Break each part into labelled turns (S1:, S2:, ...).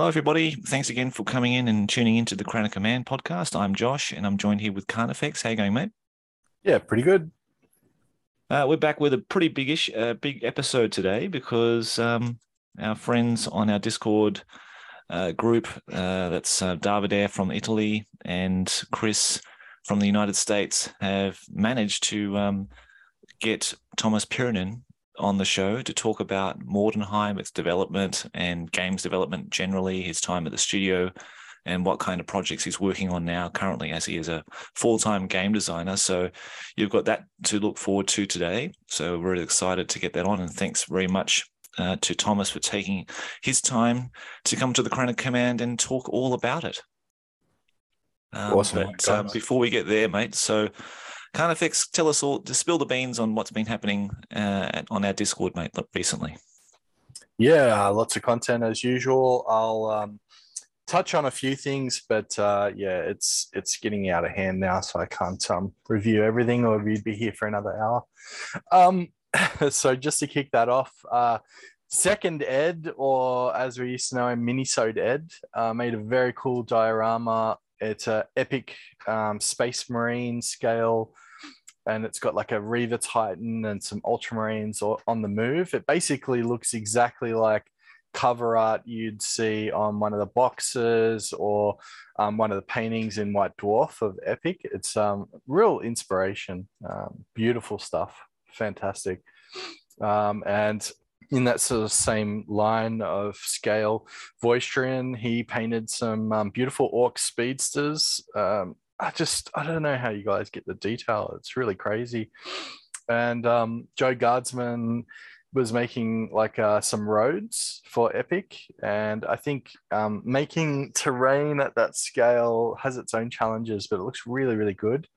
S1: Hello, everybody. Thanks again for coming in and tuning into the Crown of Command podcast. I'm Josh, and I'm joined here with Carnifex. How you going, mate?
S2: Yeah, pretty good.
S1: Uh, we're back with a pretty big uh, big episode today because um, our friends on our Discord uh, group, uh, that's uh, Davide from Italy and Chris from the United States, have managed to um, get Tuomas Pirinen on the show to talk about Mordheim, its development and games development generally, his time at the studio, and what kind of projects he's working on now currently as he is a full-time game designer. So you've got that to look forward to today. So we're really excited to get that on. And thanks very much uh, to Tuomas for taking his time to come to the of Command and talk all about it. Um,
S2: awesome.
S1: But, uh, before we get there, mate, so Carnifex, tell us all, to spill the beans on what's been happening uh, on our Discord, mate, recently.
S2: Yeah, lots of content as usual. I'll um, touch on a few things, but uh, yeah, it's it's getting out of hand now, so I can't um, review everything, or we'd be here for another hour. Um, so just to kick that off, uh, Second Ed, or as we used to know him, Minisode Ed, uh, made a very cool diorama. It's a epic um, Space Marine scale and it's got like a Reaver Titan and some Ultramarines on the move. It basically looks exactly like cover art you'd see on one of the boxes or um, one of the paintings in White Dwarf of Epic. It's um, real inspiration, um, beautiful stuff, fantastic. Um, and in that sort of same line of scale, Voistrian, he painted some um, beautiful Orc speedsters. Um, I just I don't know how you guys get the detail. It's really crazy. And um, Joe Guardsman was making like uh, some roads for Epic, and I think um, making terrain at that scale has its own challenges, but it looks really really good.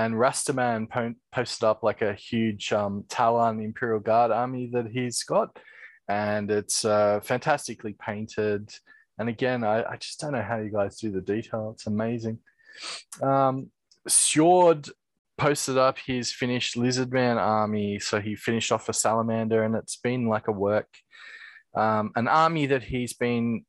S2: And Rastaman po- posted up like a huge um, Talon the Imperial Guard army that he's got, and it's uh, fantastically painted. And again, I, I just don't know how you guys do the detail. It's amazing. Um, Sjord posted up his finished Lizardman army. So he finished off a Salamander, and it's been like a work, um, an army that he's been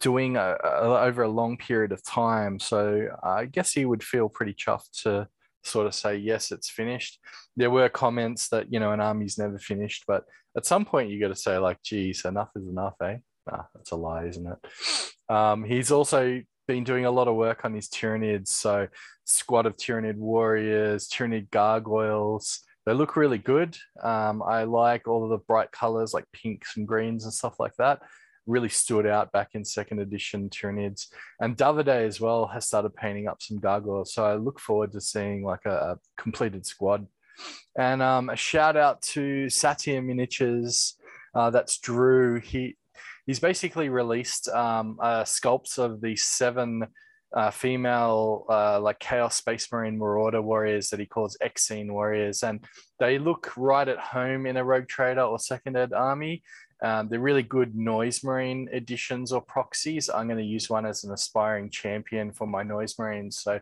S2: doing a, a, over a long period of time. So I guess he would feel pretty chuffed to sort of say, yes, it's finished. There were comments that, you know, an army's never finished, but at some point you got to say, like, geez, enough is enough, eh? Nah, that's a lie, isn't it? Um, he's also been doing a lot of work on his Tyranids. So, squad of Tyranid warriors, Tyranid gargoyles. They look really good. Um, I like all of the bright colors like pinks and greens and stuff like that. Really stood out back in second edition Tyranids. And Davide as well has started painting up some gargoyles. So I look forward to seeing like a, a completed squad. And um, a shout out to Satya Miniatures. Uh, that's Drew. He he's basically released um, uh, sculpts of the seven uh, female uh, like chaos space marine marauder warriors that he calls Exene warriors and they look right at home in a rogue trader or second ed army um, they're really good noise marine editions or proxies i'm going to use one as an aspiring champion for my noise marines so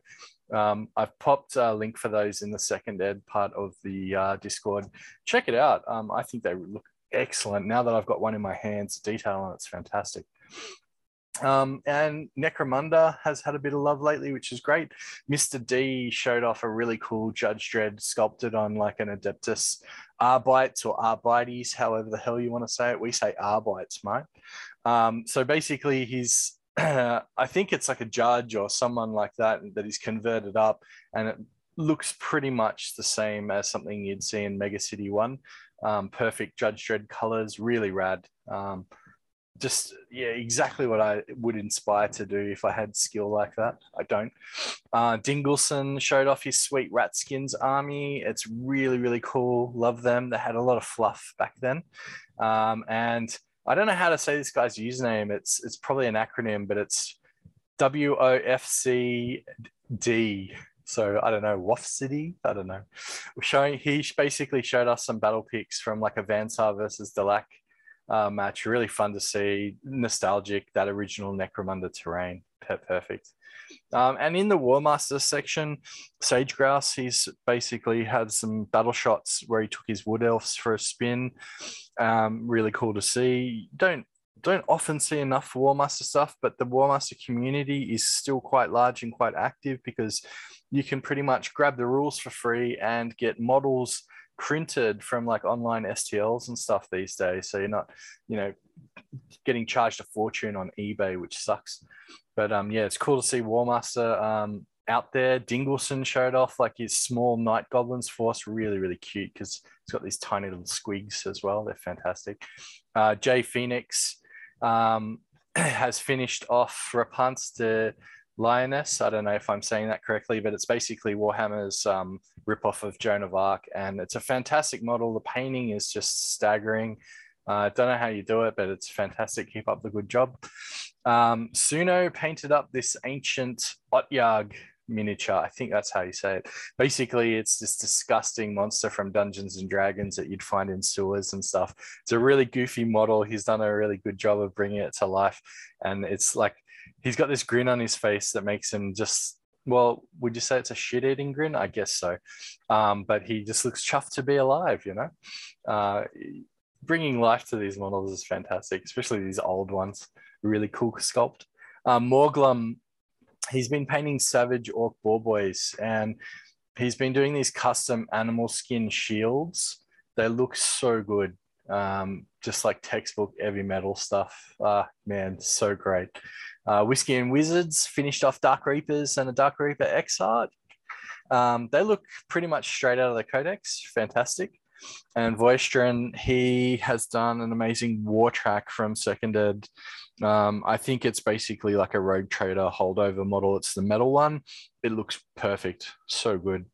S2: um, I've popped a link for those in the second ed part of the uh, Discord. Check it out. Um, I think they look excellent. Now that I've got one in my hands, detail on it's fantastic. Um, and Necromunda has had a bit of love lately, which is great. Mr. D showed off a really cool Judge Dredd sculpted on like an Adeptus Arbites or Arbites, however the hell you want to say it. We say Arbites, mate. Um, so basically, he's I think it's like a judge or someone like that that he's converted up, and it looks pretty much the same as something you'd see in Mega City One um, perfect Judge Dredd colors, really rad. Um, just yeah, exactly what I would inspire to do if I had skill like that. I don't. Uh, Dingleson showed off his sweet Ratskins army. It's really really cool. Love them. They had a lot of fluff back then, um, and I don't know how to say this guy's username. It's it's probably an acronym, but it's W O F C D. So I don't know, Waff City. I don't know. Showing he basically showed us some battle picks from like a Van Saar versus Delaque uh, match. Really fun to see, nostalgic. That original Necromunda terrain, perfect. Um, and in the Warmaster section, Sage Grouse, he's basically had some battle shots where he took his Wood Elves for a spin. Um, really cool to see. Don't don't often see enough Warmaster stuff, but the Warmaster community is still quite large and quite active because you can pretty much grab the rules for free and get models printed from like online STLs and stuff these days. So you're not, you know, getting charged a fortune on eBay, which sucks. But um, yeah, it's cool to see Warmaster um, out there. Dingleson showed off like his small night goblins force, really, really cute because it's got these tiny little squigs as well. They're fantastic. Uh, Jay Phoenix um, has finished off Rapunzel Lioness. I don't know if I'm saying that correctly, but it's basically Warhammer's um, ripoff of Joan of Arc, and it's a fantastic model. The painting is just staggering. I uh, don't know how you do it, but it's fantastic. Keep up the good job. Um, Suno painted up this ancient Otyugh miniature. I think that's how you say it. Basically, it's this disgusting monster from Dungeons and Dragons that you'd find in sewers and stuff. It's a really goofy model. He's done a really good job of bringing it to life. And it's like he's got this grin on his face that makes him just well, would you say it's a shit eating grin? I guess so. Um, but he just looks chuffed to be alive, you know? Uh, bringing life to these models is fantastic, especially these old ones. Really cool sculpt. Um, Morglum, he's been painting Savage Orc Boar Boys and he's been doing these custom animal skin shields. They look so good. Um, just like textbook heavy metal stuff. Uh, man, so great. Uh, Whiskey and Wizards finished off Dark Reapers and a Dark Reaper Exarch. Um, they look pretty much straight out of the Codex. Fantastic. And Voistron, he has done an amazing war track from Seconded. Um, I think it's basically like a Rogue Trader holdover model. It's the metal one. It looks perfect. So good.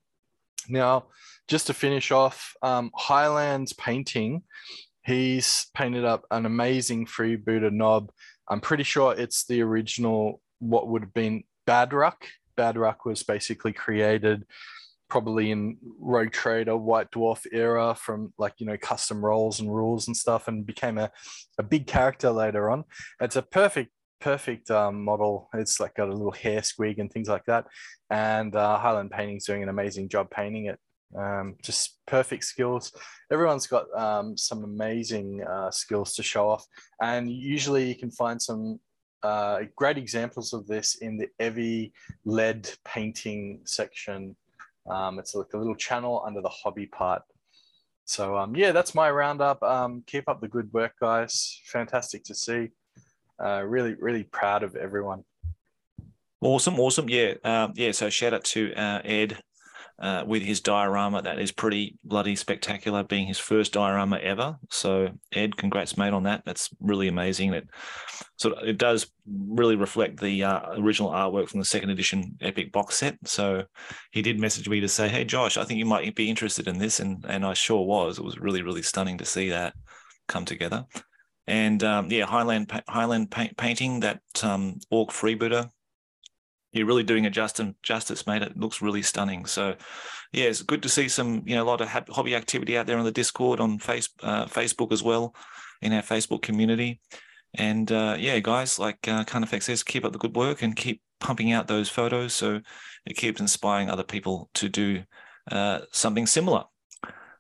S2: Now, just to finish off, um, Highlands painting, he's painted up an amazing freebooter nob. I'm pretty sure it's the original, what would have been Badrukk. Badrukk was basically created probably in Rogue Trader, White Dwarf era from like, you know, custom roles and rules and stuff and became a, a big character later on. It's a perfect, perfect um, model. It's like got a little hair squig and things like that. And uh, Highland Painting's doing an amazing job painting it. Um, just perfect skills. Everyone's got um, some amazing uh, skills to show off. And usually you can find some uh, great examples of this in the Evi lead painting section um, it's like a little channel under the hobby part. So um, yeah, that's my roundup. Um, keep up the good work, guys. Fantastic to see. Uh, really, really proud of everyone.
S1: Awesome, awesome. Yeah, um, yeah. So shout out to uh, Ed uh, with his diorama. That is pretty bloody spectacular, being his first diorama ever. So Ed, congrats, mate, on that. That's really amazing. It sort of it does really reflect the uh, original artwork from the second edition Epic box set. So he did message me to say, "Hey, Josh, I think you might be interested in this," and and I sure was. It was really really stunning to see that come together. And um, yeah, Highland Highland painting that um, Orc freebooter you're really doing it justice, justice, mate. It looks really stunning. So, yeah, it's good to see some, you know, a lot of hobby activity out there on the Discord, on face, uh, Facebook as well, in our Facebook community. And uh, yeah, guys, like uh, Carnifex says, keep up the good work and keep pumping out those photos so it keeps inspiring other people to do uh, something similar.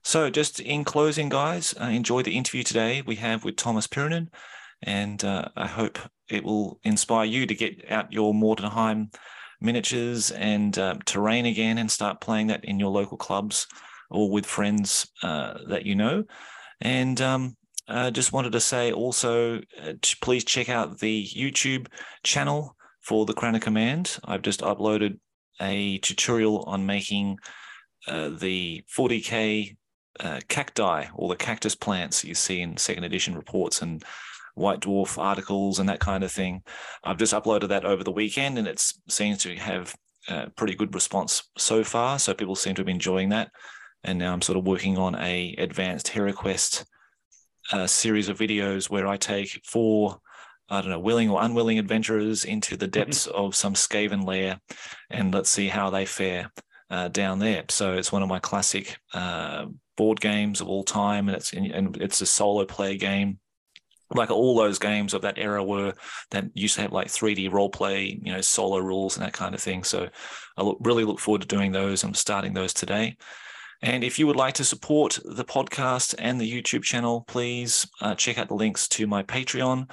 S1: So, just in closing, guys, uh, enjoy the interview today we have with Tuomas Pirinen. And uh, I hope it will inspire you to get out your Mordheim miniatures and uh, terrain again and start playing that in your local clubs or with friends uh, that you know. And um, I just wanted to say also, uh, please check out the YouTube channel for the Crown of Command. I've just uploaded a tutorial on making uh, the 40k uh, cacti or the cactus plants you see in second edition reports and White Dwarf articles and that kind of thing. I've just uploaded that over the weekend, and it seems to have a pretty good response so far. So people seem to have been enjoying that. And now I'm sort of working on a advanced HeroQuest uh, series of videos where I take four, I don't know, willing or unwilling adventurers into the mm-hmm. depths mm-hmm. of some Skaven lair, and let's see how they fare. Uh, down there. So it's one of my classic uh, board games of all time, and it's and it's a solo play game like all those games of that era were that used to have like 3D role play, you know, solo rules and that kind of thing. So I look, really look forward to doing those. I'm starting those today. And if you would like to support the podcast and the YouTube channel, please uh, check out the links to my Patreon.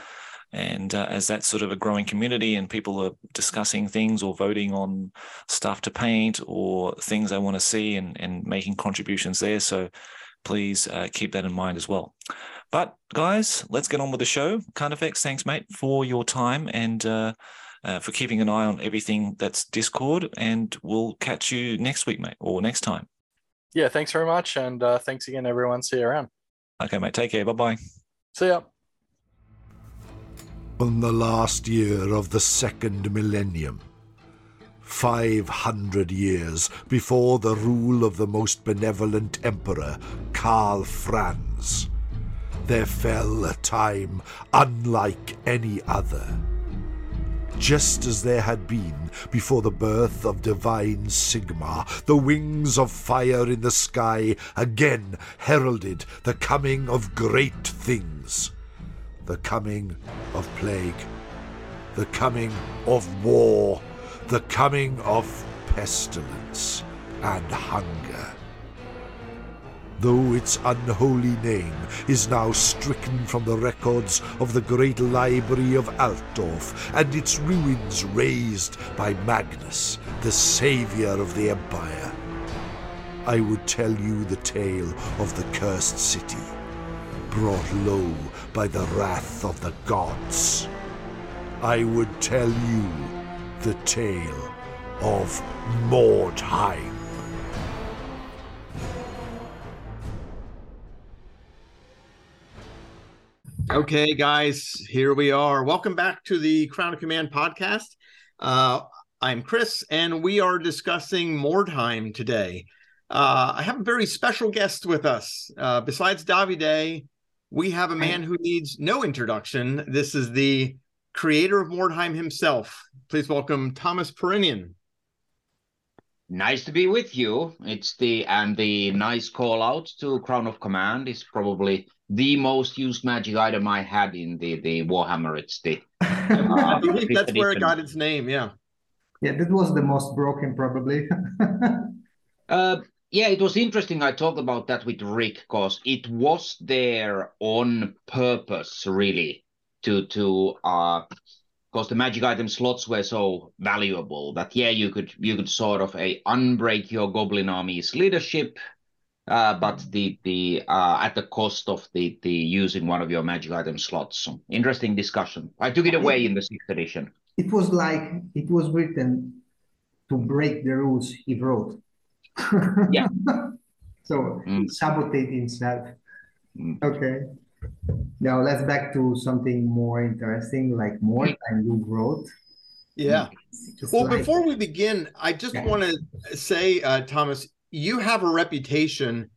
S1: And uh, as that's sort of a growing community and people are discussing things or voting on stuff to paint or things they want to see and, and making contributions there. So please uh, keep that in mind as well. But guys, let's get on with the show. Carnifex, thanks, mate, for your time and uh, uh, for keeping an eye on everything that's Discord. And we'll catch you next week, mate, or next time.
S2: Yeah, thanks very much. And uh, thanks again, everyone. See you around.
S1: Okay, mate. Take care. Bye bye.
S2: See ya.
S3: On the last year of the second millennium, 500 years before the rule of the most benevolent emperor, Karl Franz, there fell a time unlike any other. Just as there had been before the birth of divine Sigmar, the wings of fire in the sky again heralded the coming of great things. The coming of plague, the coming of war, the coming of pestilence and hunger. Though its unholy name is now stricken from the records of the great library of Altdorf, and its ruins razed by Magnus, the savior of the Empire, I would tell you the tale of the cursed city, brought low by the wrath of the gods. I would tell you the tale of Mordheim.
S4: Okay, guys, here we are. Welcome back to the Crown of Command podcast. Uh, I'm Chris, and we are discussing Mordheim today. Uh, I have a very special guest with us. Uh, besides Davide, we have a man who needs no introduction. This is the creator of Mordheim himself. Please welcome Tuomas Pirinen.
S5: Nice to be with you. It's the and the nice call out to Crown of Command is probably the most used magic item I had in the the Warhammer. It's the
S4: I believe that's where it got its name. Yeah.
S6: Yeah, that was the most broken, probably.
S5: uh, yeah, it was interesting. I talked about that with Rick because it was there on purpose, really, to to uh because the magic item slots were so valuable that yeah you could you could sort of a unbreak your goblin army's leadership uh, but the the uh, at the cost of the the using one of your magic item slots. So interesting discussion. I took it away in the sixth edition.
S6: It was like it was written to break the rules he wrote
S5: yeah
S6: so
S5: Mm.
S6: sabotage himself
S5: Mm.
S6: okay now let's back to something more interesting like Mordheim you wrote
S4: Yeah.
S6: It's
S4: Well,
S6: like-
S4: before we begin, I just
S6: Yeah.
S4: want to say, uh, Tuomas, you have a reputation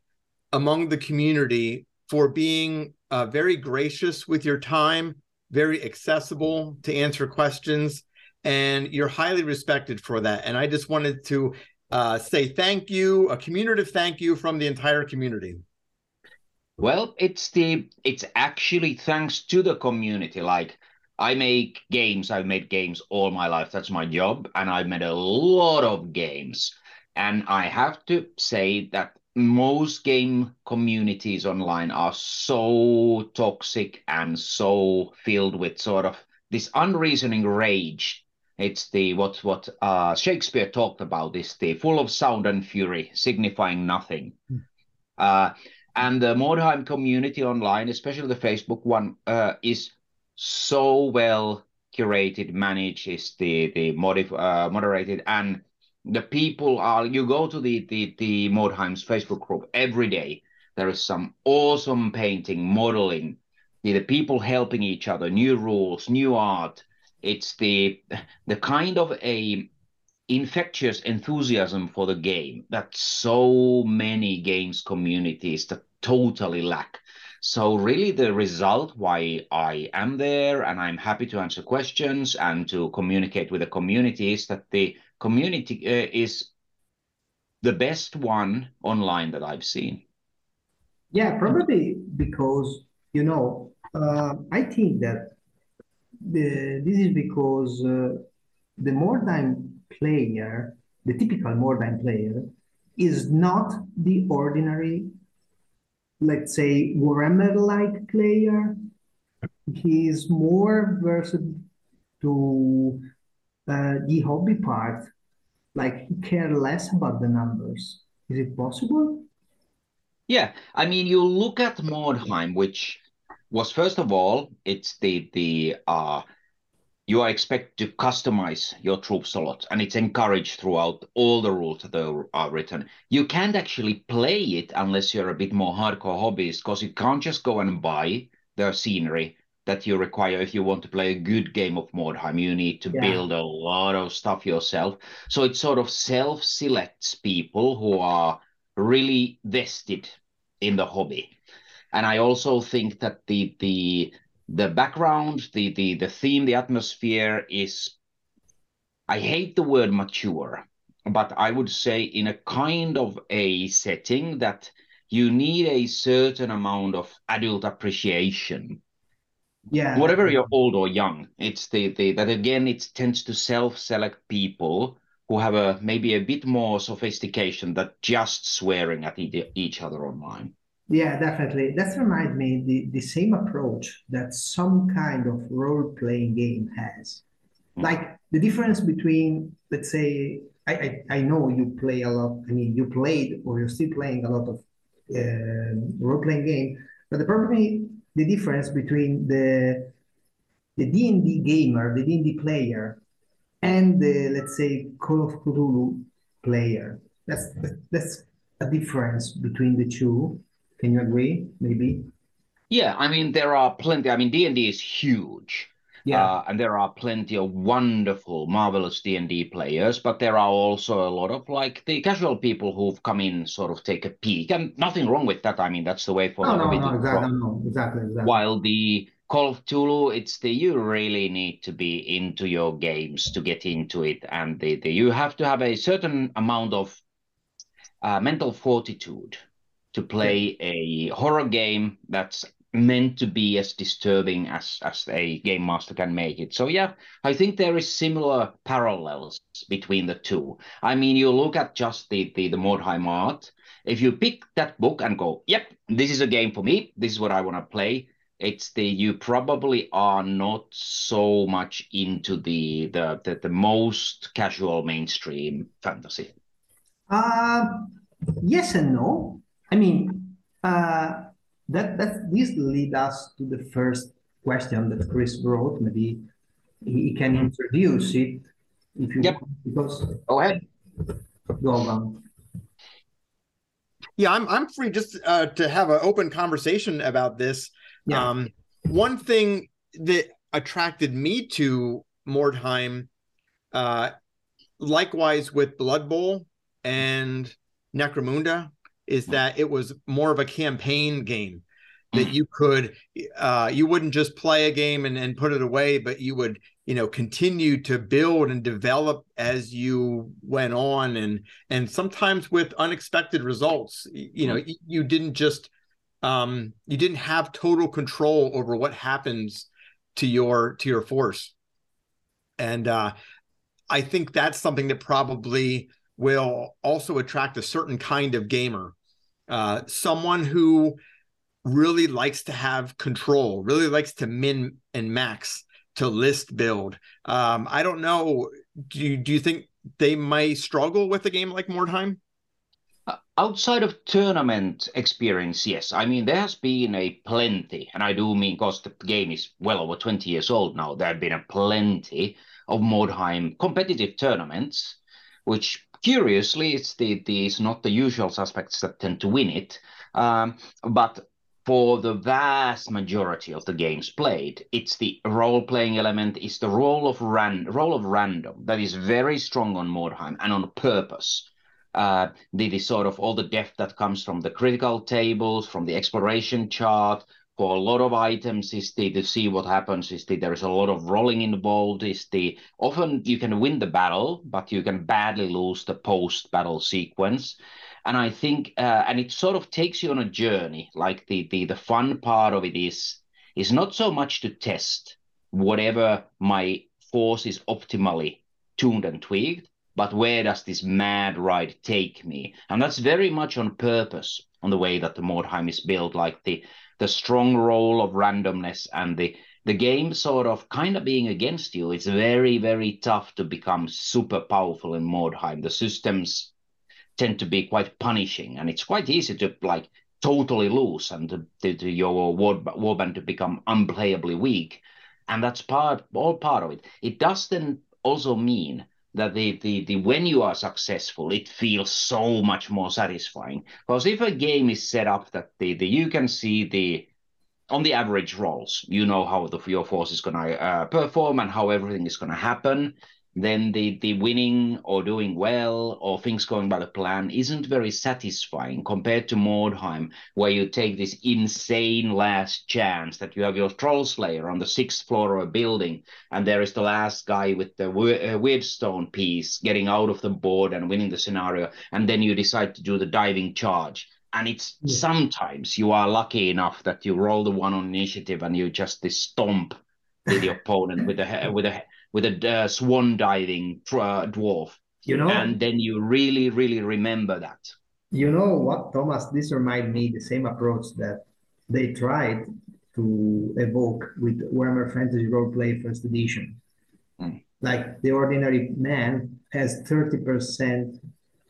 S4: among the community for being uh, very gracious with your time, very accessible to answer questions, and you're highly respected for that. And I just wanted to uh, say thank you, a communicative thank you from the entire community.
S5: Well, it's the it's actually thanks to the community. Like I make games. I've made games all my life. That's my job, and I've made a lot of games. And I have to say that most game communities online are so toxic and so filled with sort of this unreasoning rage. It's the what what uh, Shakespeare talked about. Is the full of sound and fury, signifying nothing. Uh, and the Mordheim community online, especially the Facebook one, uh, is so well curated, managed, is the the modif- uh, moderated, and the people are. You go to the the the Mordheim's Facebook group every day. There is some awesome painting, modeling, the, the people helping each other, new rules, new art. It's the the kind of a infectious enthusiasm for the game that so many games communities that totally lack. So really the result why I am there and I'm happy to answer questions and to communicate with the community is that the community uh, is the best one online that I've seen.
S6: Yeah, probably because you know, uh, I think that the this is because uh, the Mordheim player, the typical Mordheim player, is not the ordinary, let's say, Warhammer-like player. He is more versed to uh, the hobby part. Like he cares less about the numbers. Is it possible?
S5: Yeah, I mean, you look at Mordheim, which was first of all, it's the the uh you are expected to customize your troops a lot, and it's encouraged throughout all the rules that are written. You can't actually play it unless you're a bit more hardcore hobbyist, because you can't just go and buy the scenery that you require if you want to play a good game of Mordheim. You need to yeah. build a lot of stuff yourself. So it sort of self selects people who are really vested in the hobby. And I also think that the the the background, the the the theme, the atmosphere is I hate the word mature, but I would say in a kind of a setting that you need a certain amount of adult appreciation.
S6: Yeah.
S5: Whatever you're old or young it's the, the that again it tends to self-select people who have a maybe a bit more sophistication than just swearing at each other online
S6: yeah definitely that reminds me the, the same approach that some kind of role-playing game has mm. like the difference between let's say I, I, I know you play a lot i mean you played or you're still playing a lot of uh, role-playing game but the problem the difference between the the D&D gamer, the D&D player, and the let's say Call of Cthulhu player. That's that's a difference between the two. Can you agree? Maybe.
S5: Yeah, I mean there are plenty. I mean D&D is huge. Yeah. Uh, and there are plenty of wonderful, marvelous D&D players, but there are also a lot of like the casual people who've come in, sort of take a peek, and nothing wrong with that. I mean, that's the way for
S6: no, no, no, exactly, no, exactly, exactly.
S5: While the Call of Cthulhu, it's the you really need to be into your games to get into it, and the, the you have to have a certain amount of uh, mental fortitude to play a horror game that's meant to be as disturbing as as a game master can make it. So yeah, I think there is similar parallels between the two. I mean, you look at just the the, the Mordheim art. If you pick that book and go, yep, this is a game for me. This is what I want to play. It's the you probably are not so much into the the the, the most casual mainstream fantasy.
S6: Uh, yes and no. I mean, uh, that that this lead us to the first question that Chris wrote. Maybe he can introduce it
S5: if you yep. want, because go ahead.
S6: Go on.
S4: Yeah, I'm I'm free just uh, to have an open conversation about this. Yeah. Um, one thing that attracted me to Mordheim, uh, likewise with Blood Bowl and Necromunda, is that it was more of a campaign game that you could uh, you wouldn't just play a game and, and put it away but you would you know continue to build and develop as you went on. And and sometimes with unexpected results you know you, you didn't just um you didn't have total control over what happens to your to your force. And uh i think that's something that probably will also attract a certain kind of gamer, uh, someone who really likes to have control, really likes to min and max to list build. Um, I don't know. Do you, do you think they might struggle with a game like Mordheim?
S5: Uh, outside of tournament experience, yes. I mean, there has been a plenty, and I do mean because the game is well over 20 years old now, there have been a plenty of Mordheim competitive tournaments, which Curiously, it's the, the it's not the usual suspects that tend to win it, um, but for the vast majority of the games played, it's the role-playing element, it's the role of ran role of random that is very strong on Mordheim and on purpose. Uh, the, the sort of all the depth that comes from the critical tables, from the exploration chart, for a lot of items is the to see what happens is the there is a lot of rolling involved is the often you can win the battle but you can badly lose the post battle sequence and i think uh, and it sort of takes you on a journey like the the the fun part of it is is not so much to test whatever my force is optimally tuned and tweaked but where does this mad ride take me? And that's very much on purpose on the way that the Mordheim is built, like the the strong role of randomness and the the game sort of kind of being against you. It's very, very tough to become super powerful in Mordheim. The systems tend to be quite punishing, and it's quite easy to like totally lose and to, to, to your war, warband to become unplayably weak. And that's part all part of it. It does then also mean that the, the, the when you are successful, it feels so much more satisfying. Because if a game is set up that the, the you can see the on the average rolls, you know how the, your force is going to uh, perform and how everything is going to happen then the the winning or doing well or things going by the plan isn't very satisfying compared to Mordheim, where you take this insane last chance that you have your troll slayer on the sixth floor of a building, and there is the last guy with the uh, weird stone piece getting out of the board and winning the scenario, and then you decide to do the diving charge. And it's yeah. sometimes you are lucky enough that you roll the one on initiative and you just stomp the opponent with a with a with a uh, swan diving uh, dwarf. You know, and then you really, really remember that.
S6: You know what, Tuomas? This reminds me the same approach that they tried to evoke with Warhammer Fantasy Roleplay First Edition. Mm. Like the ordinary man has thirty percent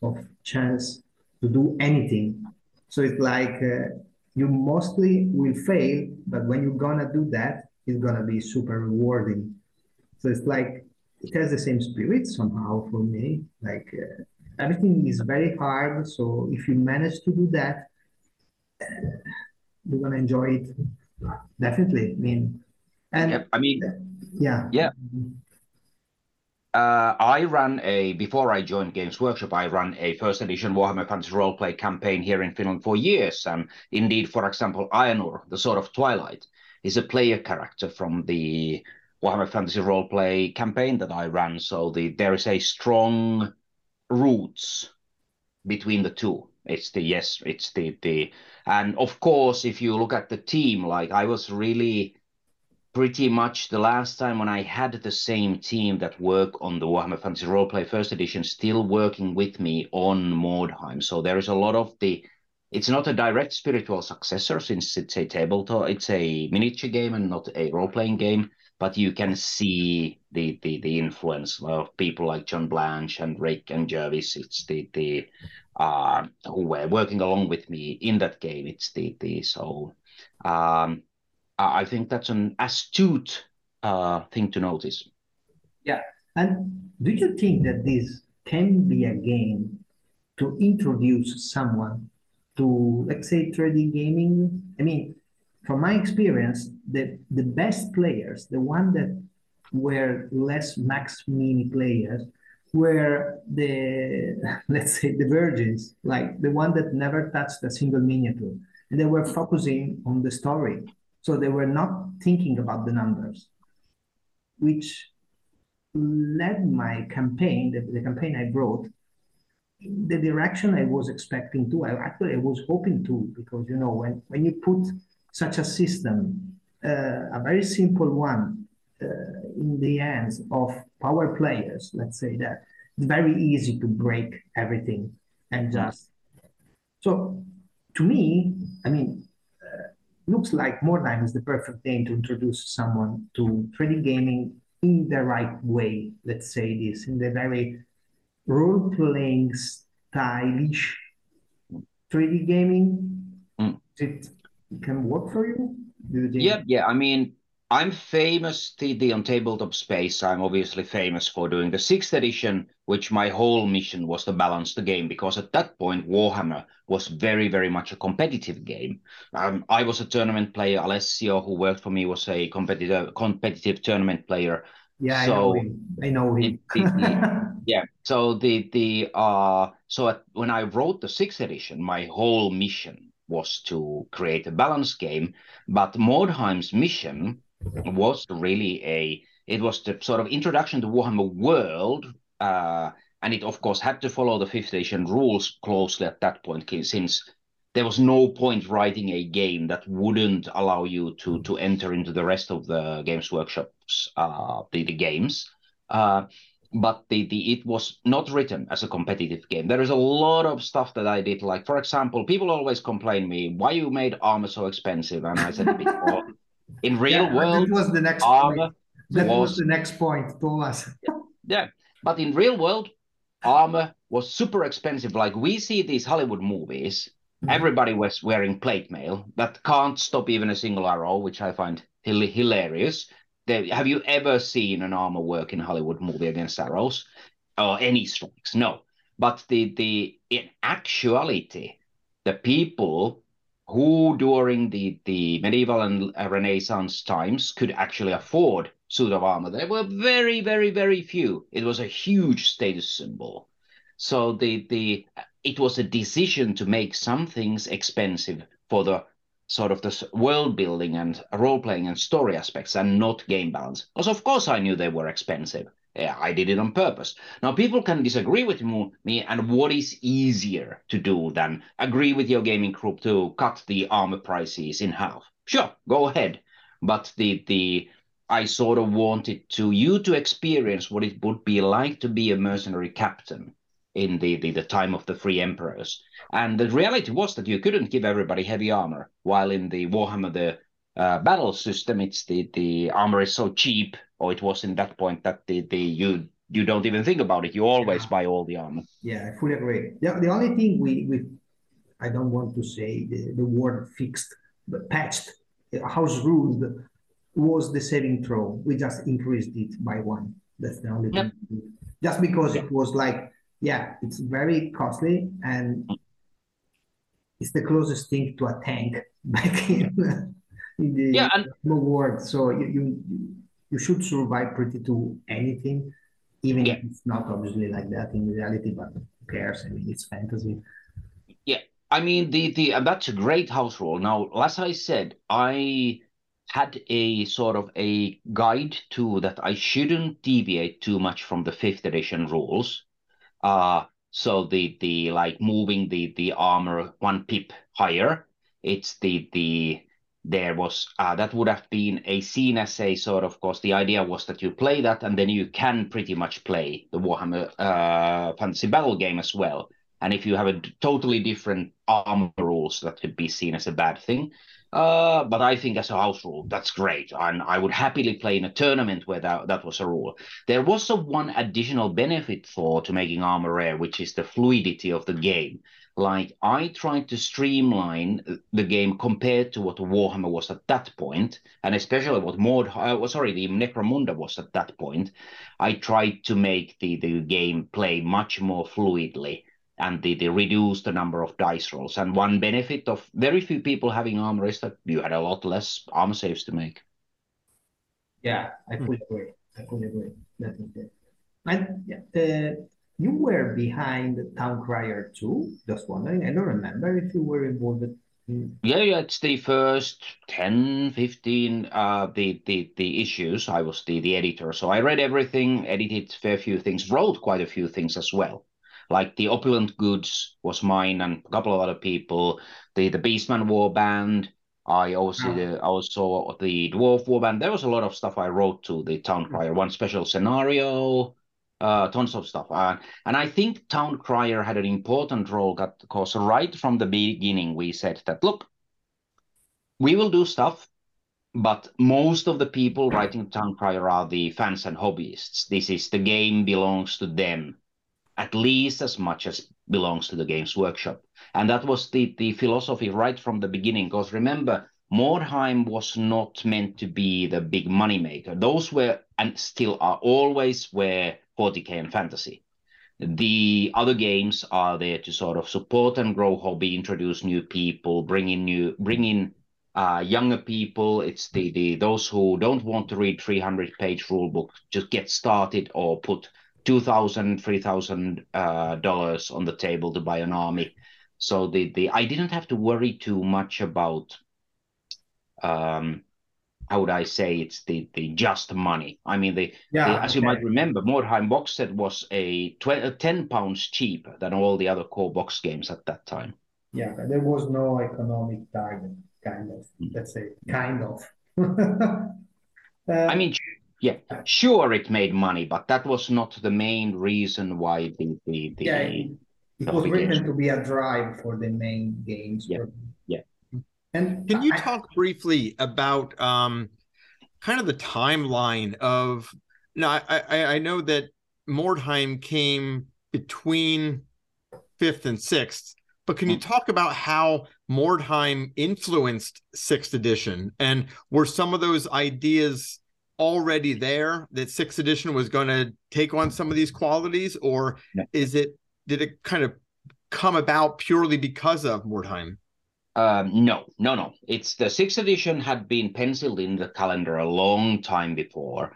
S6: of chance to do anything. So it's like uh, you mostly will fail, but when you're gonna do that, it's gonna be super rewarding. So it's like it has the same spirit somehow for me. Like uh, everything is very hard. So if you manage to do that, uh, you're gonna enjoy it. Definitely. I mean, and
S5: yep, I mean,
S6: yeah,
S5: yeah. Uh, I ran a before I joined Games Workshop. I ran a first edition Warhammer Fantasy roleplay campaign here in Finland for years, and indeed, for example, Aenur, the Sword of Twilight, is a player character from the Warhammer Fantasy Roleplay campaign that I ran. So the there is a strong roots between the two. It's the yes, it's the the and of course if you look at the team, like I was really pretty much the last time when I had the same team that work on the Warhammer Fantasy Roleplay First Edition still working with me on Mordheim. So there is a lot of the it's not a direct spiritual successor since it's a tabletop, it's a miniature game and not a role playing game but you can see the, the, the influence of people like John Blanche and Rick and Jervis. It's the the uh, who were working along with me in that game. It's the the so um, I think that's an astute uh, thing to notice.
S6: Yeah, and do you think that this can be a game to introduce someone to, let's say, 3D gaming? I mean, from my experience, the, the best players, the one that were less max mini players, were the let's say the virgins, like the one that never touched a single miniature, and they were focusing on the story, so they were not thinking about the numbers, which led my campaign, the, the campaign I in the direction I was expecting to. I actually I was hoping to, because you know when when you put such a system, uh, a very simple one, uh, in the hands of power players, let's say that, it's very easy to break everything and just. So, to me, I mean, uh, looks like Mordheim is the perfect name to introduce someone to 3D gaming in the right way. Let's say this in the very role playing stylish 3D gaming. Mm. It can work for you?
S5: Yeah, yeah. I mean, I'm famous the, the on tabletop space. I'm obviously famous for doing the sixth edition, which my whole mission was to balance the game because at that point Warhammer was very, very much a competitive game. Um, I was a tournament player. Alessio, who worked for me, was a competitive competitive tournament player.
S6: Yeah, so I know him. I know him.
S5: the, the, yeah. So the the uh so at, when I wrote the sixth edition, my whole mission was to create a balanced game, but Mordheim's mission was really a it was the sort of introduction to Warhammer world, uh, and it of course had to follow the fifth edition rules closely at that point, since there was no point writing a game that wouldn't allow you to to enter into the rest of the Games Workshop's uh, the, the games. Uh, but the, the it was not written as a competitive game. There is a lot of stuff that I did. Like for example, people always complain me why you made armor so expensive, and I said well, in real
S6: Yeah,
S5: world
S6: that was the next
S5: armor
S6: point. That was,
S5: was-
S6: the next point, Tuomas.
S5: Yeah, but in real world, armor was super expensive. Like we see these Hollywood movies,
S6: Mhm.
S5: everybody was wearing plate mail that can't stop even a single arrow, which I find hil- hilarious. They, have you ever seen an armor work in a Hollywood movie against arrows or any strikes? No. But the the in actuality, the people who during the, the medieval and Renaissance times could actually afford suit of armor. There were very, very, very few. It was a huge status symbol. So the the it was a decision to make some things expensive for the sort of the world building and role playing and story aspects and not game balance. Because of course I knew they were expensive. Yeah, I did it on purpose. Now people can disagree with me and what is easier to do than agree with your gaming group to cut the armor prices in half. Sure, go ahead. But the the I sort of wanted to you to experience what it would be like to be a mercenary captain in the, the, the time of the free emperors. And the reality was that you couldn't give everybody heavy armor, while in the Warhammer the uh, battle system, it's the, the armor is so cheap, or it was in that point that the, the you you don't even think about it. You always
S6: Yeah.
S5: buy all the armor.
S6: Yeah, I fully agree. The, the only thing we, we I don't want to say the, the word fixed, but patched, house ruled was the saving throw. We just increased it by one. That's the only
S5: Yep.
S6: thing. Just because it was like, yeah, it's very costly and it's the closest thing to a tank back in, in the
S5: Yeah, and
S6: the world. So you, you you should survive pretty to anything, even
S5: Yeah.
S6: if it's not obviously like that in reality, but who cares? I mean, it's fantasy.
S5: Yeah, I mean, the the that's a great house rule. Now, as I said, I had a sort of a guide too that I shouldn't deviate too much from the fifth edition rules. Uh so the the like moving the the armor one pip higher. It's the the there was uh, that would have been a seen as a sort of course the idea was that you play that and then you can pretty much play the Warhammer uh, Fantasy Battle game as well. And if you have a totally different armor rules, that could be seen as a bad thing. Uh, but I think as a house rule, that's great. And I would happily play in a tournament where that, that was a rule. There was a one additional benefit for to making armor rare, which is the fluidity of the game. Like I tried to streamline the game compared to what Warhammer was at that point, and especially what Mord, uh, sorry, the Necromunda was at that point. I tried to make the, the game play much more fluidly and the, the reduce the number of dice rolls. And one benefit of very few people having armor is that you had a lot less armor saves to make.
S6: Yeah, I fully agree. I fully agree. Definitely. And yeah, uh, you were behind Town Crier too. Just wondering. I don't remember if you were involved. In...
S5: Yeah, yeah, it's the first 10, 15, uh, the, the, the issues. I was the, the editor. So I read everything, edited a fair few things, wrote quite a few things as well. Like the Opulent Goods was mine and a couple of other people. The the Beastman War Band. I also
S6: Oh.
S5: the also the Dwarf War Band. There was a lot of stuff I wrote to the Town Crier. One special scenario, uh, tons of stuff. Uh, and I think Town Crier had an important role because right from the beginning we said that look, we will do stuff, but most of the people writing Town Crier are the fans and hobbyists. This is the game belongs to them, at least as much as belongs to the Games Workshop. And that was the, the philosophy right from the beginning. Because remember, Mordheim was not meant to be the big money maker. Those were and still are always were 40k and fantasy. The other games are there to sort of support and grow hobby, introduce new people, bring in new, bring in uh, younger people. It's the, the those who don't want to read 300 page rule book, just get started or put two thousand, three thousand uh, dollars on the table to buy an army. So the the I didn't have to worry too much about um how would I say it's the the just money. I mean the,
S6: Yeah,
S5: the- as you might remember, Mordheim box set was a uh, ten pounds cheaper than all the other core box games at that time.
S6: Yeah, there was no economic target, kind of. Let's say, kind of. Uh,
S5: I mean, Yeah, sure, it made money, but that was not the main reason why the the, the
S6: yeah, it, it was written to be a drive for the main games.
S5: Yeah, yeah.
S6: And
S4: can you
S6: I,
S4: talk briefly about um, kind of the timeline of? No, I, I I know that Mordheim came between fifth and sixth, but can you
S5: Mm.
S4: talk about how Mordheim influenced sixth edition, and were some of those ideas already there that sixth edition was going to take on some of these qualities, or
S5: No.
S4: is it did it kind of come about purely because of Mordheim?
S5: Um, no, no, no. It's the sixth edition had been penciled in the calendar a long time before,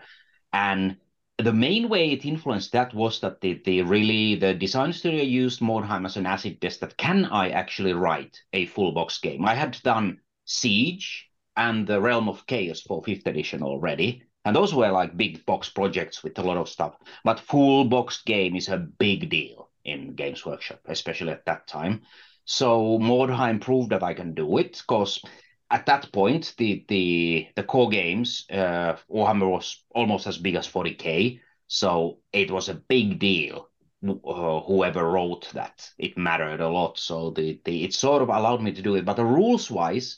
S5: and the main way it influenced that was that the, the really the design studio used Mordheim as an acid test that can I actually write a full box game? I had done Siege and the Realm of Chaos for fifth edition already, and those were like big box projects with a lot of stuff. But full box game is a big deal in Games Workshop, especially at that time. So Mordheim proved that I can do it because at that point the the the core games uh, Warhammer was almost as big as 40k, so it was a big deal. Uh, whoever wrote that, it mattered a lot. So the, the it sort of allowed me to do it. But the rules wise,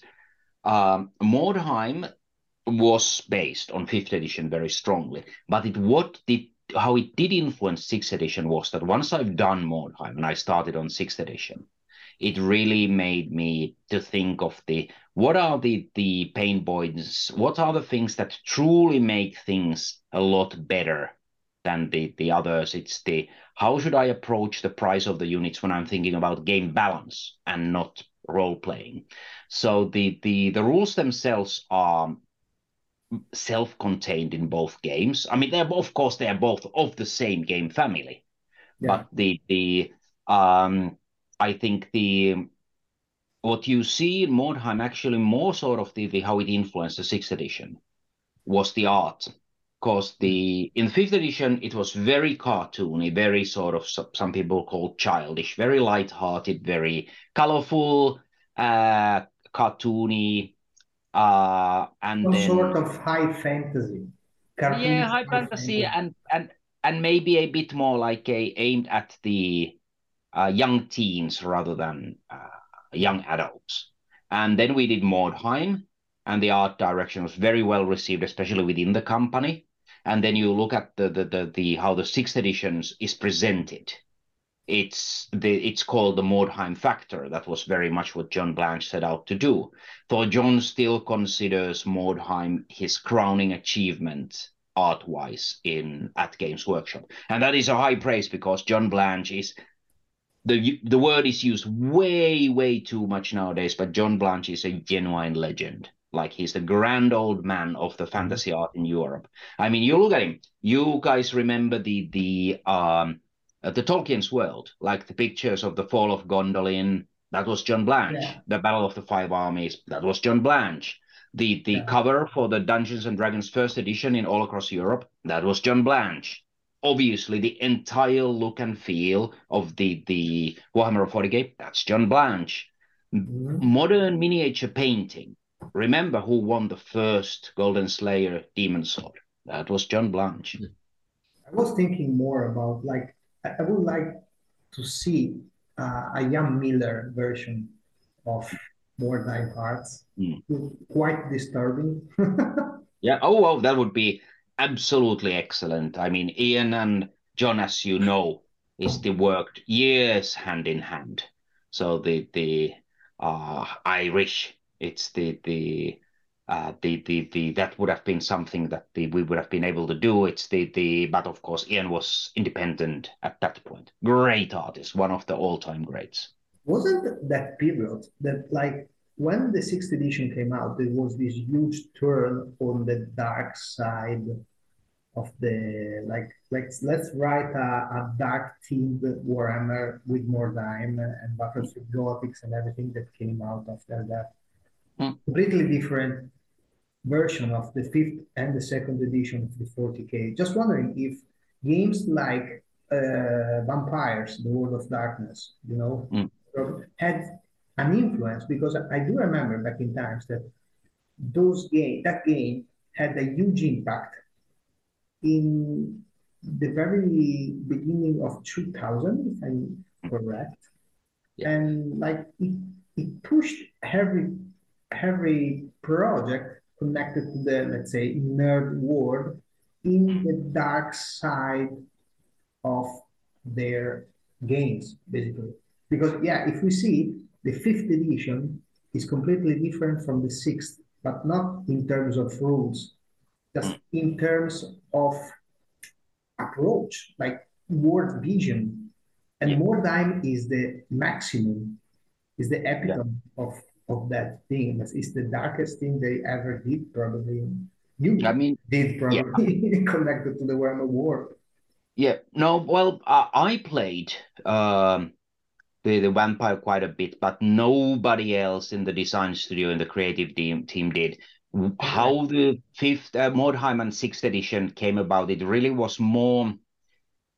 S5: um, Mordheim was based on fifth edition very strongly. But it what did how it did influence sixth edition was that once I've done Mordheim and I started on sixth edition, it really made me to think of the what are the the pain points what are the things that truly make things a lot better than the the others it's the how should i approach the price of the units when i'm thinking about game balance and not role playing so the the the rules themselves are self-contained in both games i mean they're of course they are both of the same game family
S6: Yeah.
S5: but the the um I think the what you see in Mordheim actually more sort of the, the how it influenced the sixth edition was the art. Because the in fifth edition it was very cartoony, very sort of some, some people call childish, very light-hearted, very colorful, uh, cartoony, uh, and
S6: some
S5: then
S6: sort of high fantasy. cartoon
S5: yeah, high fantasy and and and maybe a bit more like a aimed at the uh, young teens rather than uh, young adults. And then we did Mordheim, and the art direction was very well received, especially within the company. And then you look at the the the, the how the sixth editions is presented. It's the it's called the Mordheim factor. That was very much what John Blanche set out to do. Though John still considers Mordheim his crowning achievement art-wise in at Games Workshop, and that is a high praise because John Blanche is the the word is used way way too much nowadays. But John Blanche is a genuine legend. Like he's the grand old man of the fantasy art in Europe. I mean, you look at him. You guys remember the the um uh, the Tolkien's world, like the pictures of the fall of Gondolin. That was John Blanche.
S6: Yeah.
S5: The Battle of the Five Armies. That was John Blanche. The the
S6: Yeah.
S5: cover for the Dungeons and Dragons first edition in all across Europe. That was John Blanche. Obviously, the entire look and feel of the the Warhammer 40k. That's John Blanche.
S6: Mhm.
S5: Modern miniature painting. Remember who won the first Golden Slayer Demon Sword? That was John Blanche.
S6: I was thinking more about like I, would like to see uh, a Ian Miller version of More Nine Hearts.
S5: Mm.
S6: Quite disturbing.
S5: Yeah. Oh, well, that would be absolutely excellent. I mean, Ian and John, as you know, is they worked years hand in hand. So the the uh, Irish, it's the the uh, the the the that would have been something that the, we would have been able to do. It's the the but of course Ian was independent at that point. Great artist, one of the all time greats.
S6: Wasn't that period that like when the sixth edition came out, there was this huge turn on the dark side of the like let's let's write a, a dark themed Warhammer with Mordheim and Battlefleet Gothics and everything that came out after that.
S5: Hmm.
S6: Completely different version of the fifth and the second edition of the 40k. Just wondering if games like uh, Vampires, The World of Darkness, you know,
S5: Hmm.
S6: had an influence because I do remember back in times that those game that game had a huge impact in the very beginning of 2000, if I'm correct.
S5: Yeah.
S6: And like it, it pushed every every project connected to the let's say nerd world in the dark side of their games, basically. Because yeah, if we see the fifth edition is completely different from the sixth, but not in terms of rules, just in terms of approach, like world vision. And
S5: Yeah.
S6: time is the maximum, is the epitome of of that thing. It's, it's the darkest thing they ever did, probably. You
S5: I mean,
S6: did probably connected to the Warhammer world.
S5: Yeah, no, well, uh, I played um, the the vampire quite a bit, but nobody else in the design studio and the creative team team did. How the fifth uh, Mordheim and sixth edition came about, it really was more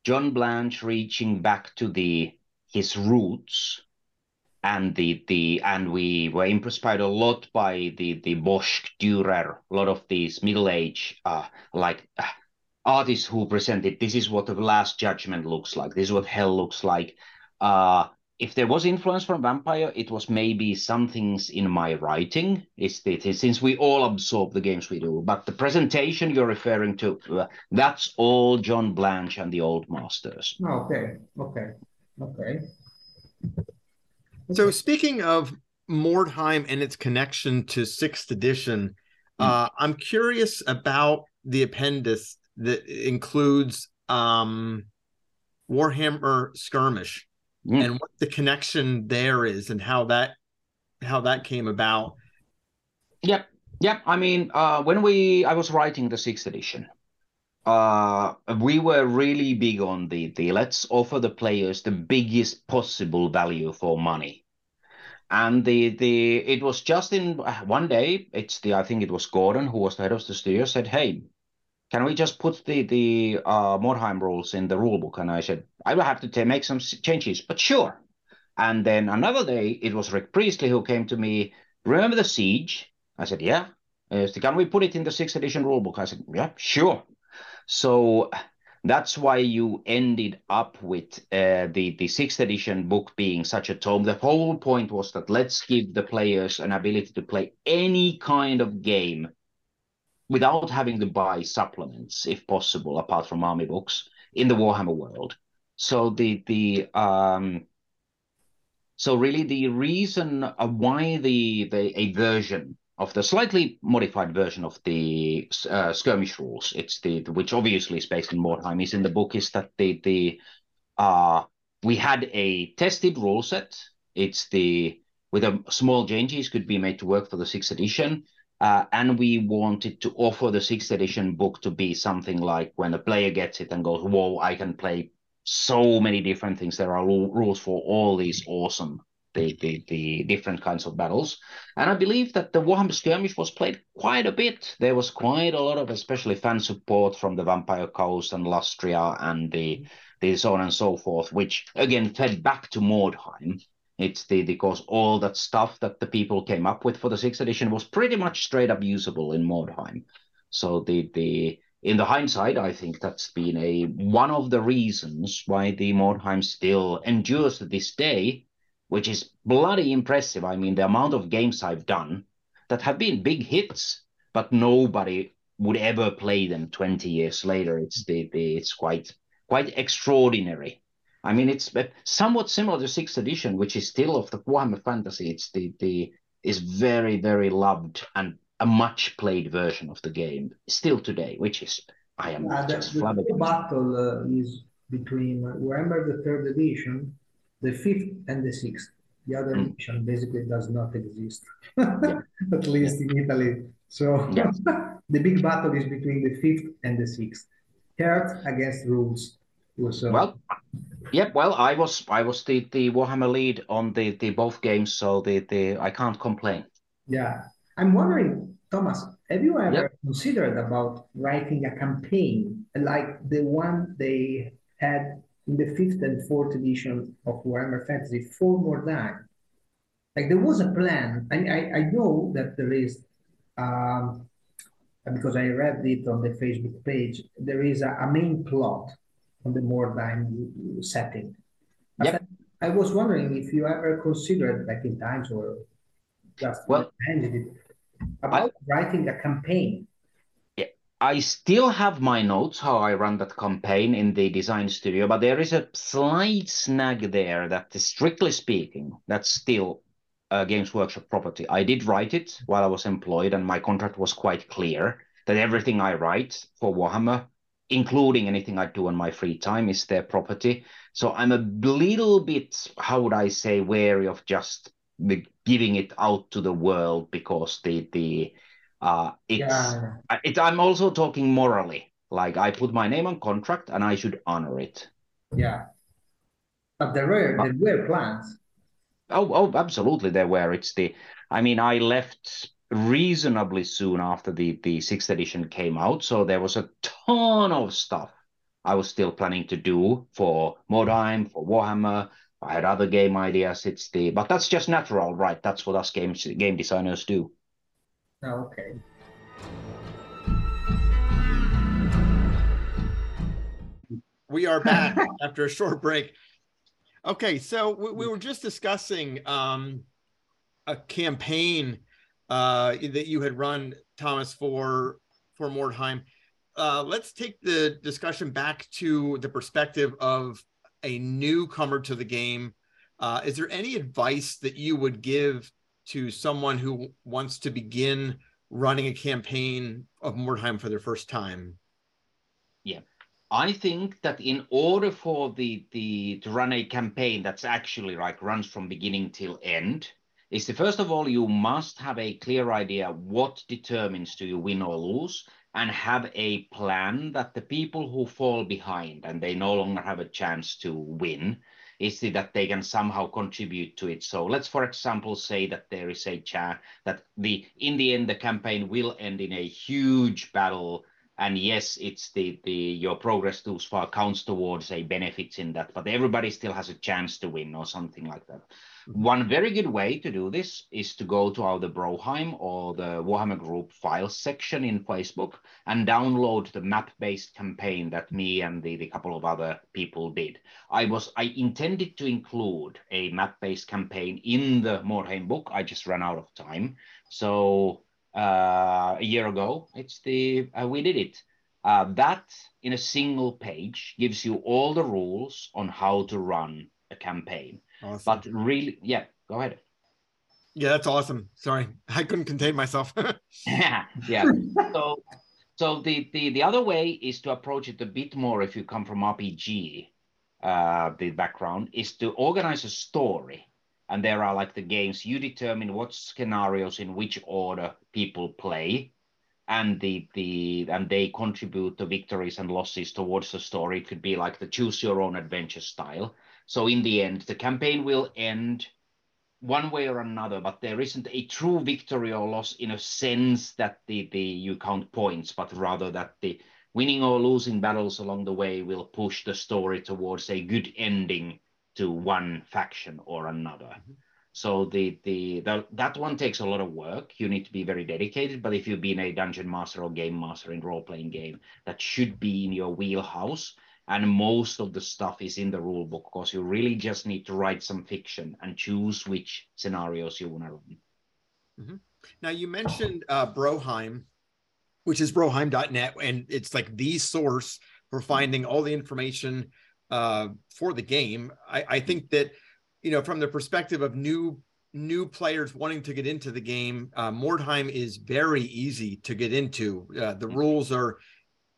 S5: John Blanche reaching back to the his roots and the the and we were inspired a lot by the the Bosch Dürer, a lot of these middle age uh like uh, artists who presented this is what the last judgment looks like. This is what hell looks like. Uh if there was influence from vampire it was maybe some things in my writing. It's the, since we all absorb the games we do. But the presentation you're referring to uh, that's all john blanche and the old masters.
S6: Okay, okay, okay.
S4: So speaking of Mordheim and its connection to sixth edition,
S5: Hmm.
S4: uh, I'm curious about the appendix that includes um, Warhammer Skirmish
S5: Mm.
S4: and what the connection there is and how that how that came about.
S5: Yep, yep. I mean, uh, when we I was writing the sixth edition, uh, we were really big on the the let's offer the players the biggest possible value for money. And the the it was just in uh, one day. It's the I think it was Gordon who was the head of the studio said, "Hey, can we just put the the uh, Mordheim rules in the rule book?" And I said, "I will have to make some changes, but sure." And then another day, it was Rick Priestley who came to me. Remember the siege? I said, "Yeah." Uh, so can we put it in the sixth edition rulebook? I said, "Yeah, sure." So that's why you ended up with uh, the the sixth edition book being such a tome. The whole point was that let's give the players an ability to play any kind of game without having to buy supplements, if possible, apart from army books in the Warhammer world. So the the um, so really the reason why the the a version of the slightly modified version of the uh, skirmish rules, it's the, the which obviously is based in Mordheim, is in the book is that the the uh we had a tested rule set. It's the with a small changes could be made to work for the sixth edition. Uh, and we wanted to offer the sixth edition book to be something like when a player gets it and goes, "Whoa, I can play so many different things. There are ru- rules for all these awesome, the, the the different kinds of battles." And I believe that the Warhammer Skirmish was played quite a bit. There was quite a lot of, especially fan support from the Vampire Coast and Lustria and the the so on and so forth, which again fed back to Mordheim. It's the because all that stuff that the people came up with for the sixth edition was pretty much straight up usable in Mordheim. So the the in the hindsight, I think that's been a one of the reasons why the Mordheim still endures to this day, which is bloody impressive. I mean, the amount of games I've done that have been big hits, but nobody would ever play them 20 years later. It's the, the it's quite quite extraordinary. I mean, it's uh, somewhat similar to sixth edition, which is still of the Warhammer Fantasy. It's the the is very very loved and a much played version of the game still today, which is I am
S6: Uh, the,
S5: just
S6: the
S5: flabbergasted.
S6: battle uh, is between uh, Warhammer the third edition, the fifth, and the sixth. The other
S5: Mm.
S6: edition basically does not exist, at least in Italy. So
S5: Yeah.
S6: the big battle is between the fifth and the sixth. Heart against rules. So
S5: Well, yep. Well, I was I was the the Warhammer lead on the the both games, so the the I can't complain.
S6: Yeah. I'm wondering, Tuomas, have you ever
S5: Yep.
S6: considered about writing a campaign like the one they had in the fifth and fourth edition of Warhammer Fantasy four more Mordheim? Like there was a plan. I, I, I know that there is um, because I read it on the Facebook page, there is a, a main plot on the Mordheim setting.
S5: Yep.
S6: I was wondering if you ever considered back in times or just
S5: Well,
S6: ended it about writing a campaign.
S5: I still have my notes how I run that campaign in the design studio, but there is a slight snag there that, strictly speaking, that's still a Games Workshop property. I did write it while I was employed, and my contract was quite clear that everything I write for Warhammer, including anything I do on my free time, is their property. So I'm a little bit, how would I say, wary of just giving it out to the world because the the uh, it's
S6: Yeah.
S5: It, I'm also talking morally. Like I put my name on contract and I should honor it.
S6: Yeah. But there were there were plans.
S5: Oh, oh, absolutely. There were. It's the. I mean, I left reasonably soon after the the sixth edition came out, so there was a ton of stuff I was still planning to do for Mordheim, for Warhammer. I had other game ideas. It's the, but that's just natural, right? That's what us game game designers do.
S6: Oh, okay.
S4: We are back after a short break. Okay, so we, we were just discussing um, a campaign uh, that you had run, Tuomas, for for Mordheim. Uh, let's take the discussion back to the perspective of a newcomer to the game. Uh, is there any advice that you would give to someone who wants to begin running a campaign of Mordheim for their first time? Yeah.
S5: I think that in order for the the to run a campaign that's actually like runs from beginning till end, is the first of all you must have a clear idea what determines do you win or lose, and have a plan that the people who fall behind and they no longer have a chance to win is that they can somehow contribute to it. So let's, for example, say that there is a chance that the in the end the campaign will end in a huge battle and yes it's the the your progress too far counts towards a benefits in that but everybody still has a chance to win or something like that. Mm-hmm. One very good way to do this is to go to either broheim or the warhammer group files section in facebook and download the map-based campaign that me and the, the couple of other people did. I was i intended to include a map-based campaign in the Mordheim book. I just ran out of time. So uh, a year ago. It's the uh, we did it. Uh, that in a single page gives you all the rules on how to run a campaign.
S4: Awesome.
S5: But really, yeah, go ahead.
S4: yeah, that's awesome. Sorry, I couldn't contain myself.
S5: yeah. yeah. So, so the, the the other way is to approach it a bit more if you come from RPG, uh, the background is to organize a story. And there are like the games you determine what scenarios in which order people play, and the the and they contribute the victories and losses towards the story. It could be like the choose your own adventure style. So in the end, the campaign will end one way or another, but there isn't a true victory or loss in a sense that the, the you count points, but rather that the winning or losing battles along the way will push the story towards a good ending to one faction or another. Mm-hmm. So the, the the that one takes a lot of work. You need to be very dedicated. But if you've been a dungeon master or game master in role playing game, that should be in your wheelhouse. And most of the stuff is in the rule book because you really just need to write some fiction and choose which scenarios you want to run. Mm-hmm.
S4: Now you mentioned uh, Broheim, which is broheim.net, and it's like the source for mm-hmm. finding all the information uh, for the game. I, I think that you know from the perspective of new new players wanting to get into the game, uh, Mordheim is very easy to get into. Uh, the rules are